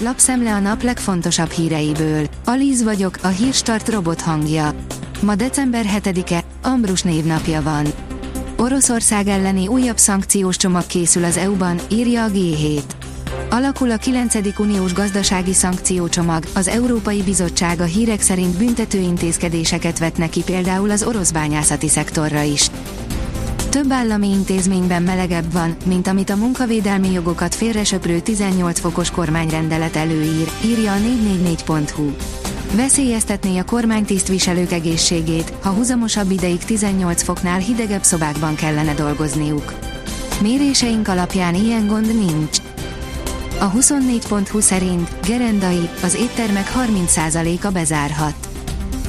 lapszemle a nap legfontosabb híreiből. Alíz vagyok, a hírstart robot hangja. Ma december 7-e, Ambrus névnapja van. Oroszország elleni újabb szankciós csomag készül az EU-ban, írja a G7. Alakul a 9. uniós gazdasági szankciócsomag, az Európai Bizottság a hírek szerint büntető intézkedéseket vet neki például az orosz bányászati szektorra is. Több állami intézményben melegebb van, mint amit a munkavédelmi jogokat félresöprő 18 fokos kormányrendelet előír, írja a 444.hu. Veszélyeztetné a kormány tisztviselők egészségét, ha huzamosabb ideig 18 foknál hidegebb szobákban kellene dolgozniuk. Méréseink alapján ilyen gond nincs. A 24.20 szerint Gerendai, az éttermek 30%-a bezárhat.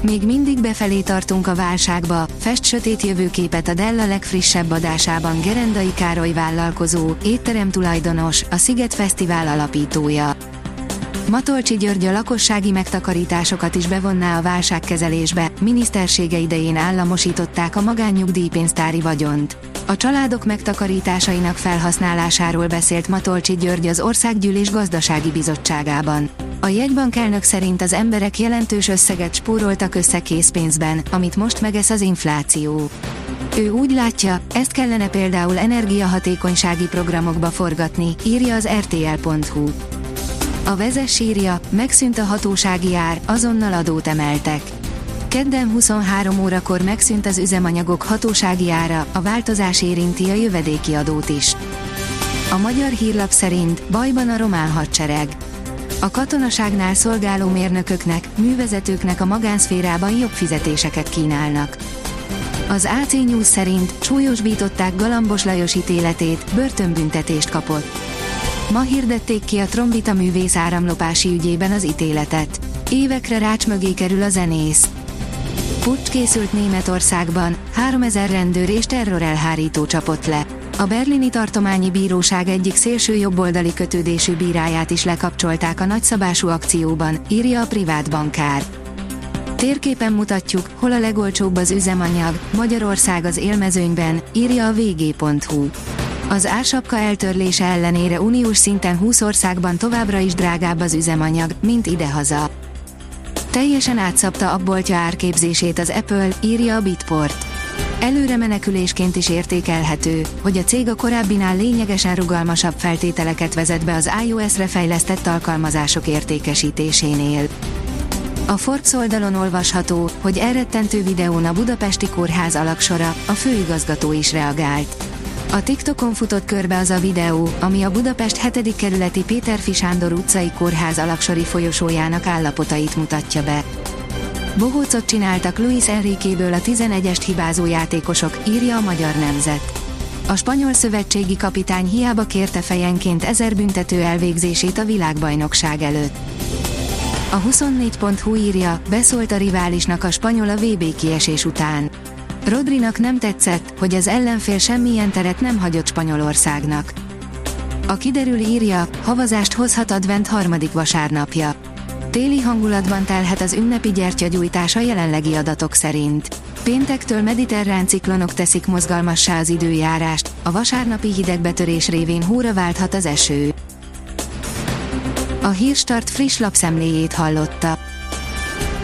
Még mindig befelé tartunk a válságba, fest sötét jövőképet a Della legfrissebb adásában Gerendai Károly vállalkozó, étterem tulajdonos, a Sziget Fesztivál alapítója. Matolcsi György a lakossági megtakarításokat is bevonná a válságkezelésbe, minisztersége idején államosították a magánnyugdíjpénztári vagyont. A családok megtakarításainak felhasználásáról beszélt Matolcsi György az Országgyűlés Gazdasági Bizottságában. A jegybank elnök szerint az emberek jelentős összeget spóroltak össze készpénzben, amit most megesz az infláció. Ő úgy látja, ezt kellene például energiahatékonysági programokba forgatni, írja az rtl.hu. A vezes írja, megszűnt a hatósági ár, azonnal adót emeltek. Kedden 23 órakor megszűnt az üzemanyagok hatósági ára, a változás érinti a jövedéki adót is. A magyar hírlap szerint bajban a román hadsereg. A katonaságnál szolgáló mérnököknek, művezetőknek a magánszférában jobb fizetéseket kínálnak. Az AC News szerint súlyosbították Galambos Lajos ítéletét, börtönbüntetést kapott. Ma hirdették ki a trombita művész áramlopási ügyében az ítéletet. Évekre rács mögé kerül a zenész. Pucs készült Németországban, 3000 rendőr és terrorelhárító csapott le. A berlini tartományi bíróság egyik szélső jobboldali kötődésű bíráját is lekapcsolták a nagyszabású akcióban, írja a privát bankár. Térképen mutatjuk, hol a legolcsóbb az üzemanyag, Magyarország az élmezőnyben, írja a vg.hu. Az ársapka eltörlése ellenére uniós szinten 20 országban továbbra is drágább az üzemanyag, mint idehaza. Teljesen átszabta a boltja árképzését az Apple, írja a Bitport. Előre menekülésként is értékelhető, hogy a cég a korábbinál lényegesen rugalmasabb feltételeket vezet be az iOS-re fejlesztett alkalmazások értékesítésénél. A Forbes oldalon olvasható, hogy elrettentő videón a budapesti kórház alaksora, a főigazgató is reagált. A TikTokon futott körbe az a videó, ami a Budapest 7. kerületi Péter Fisándor utcai kórház alaksori folyosójának állapotait mutatja be. Bohócot csináltak Luis Enriqueből a 11-est hibázó játékosok, írja a Magyar Nemzet. A spanyol szövetségi kapitány hiába kérte fejenként ezer büntető elvégzését a világbajnokság előtt. A 24.hu írja, beszólt a riválisnak a spanyol a VB kiesés után. Rodrinak nem tetszett, hogy az ellenfél semmilyen teret nem hagyott Spanyolországnak. A kiderül írja, havazást hozhat advent harmadik vasárnapja. Téli hangulatban telhet az ünnepi gyertyagyújtás a jelenlegi adatok szerint. Péntektől mediterrán ciklonok teszik mozgalmassá az időjárást, a vasárnapi hidegbetörés révén húra válthat az eső. A Hírstart friss lapszemléjét hallotta.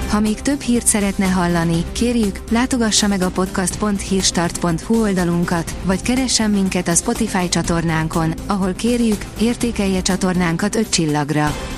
Ha még több hírt szeretne hallani, kérjük, látogassa meg a podcast.hírstart.hu oldalunkat, vagy keressen minket a Spotify csatornánkon, ahol kérjük, értékelje csatornánkat 5 csillagra.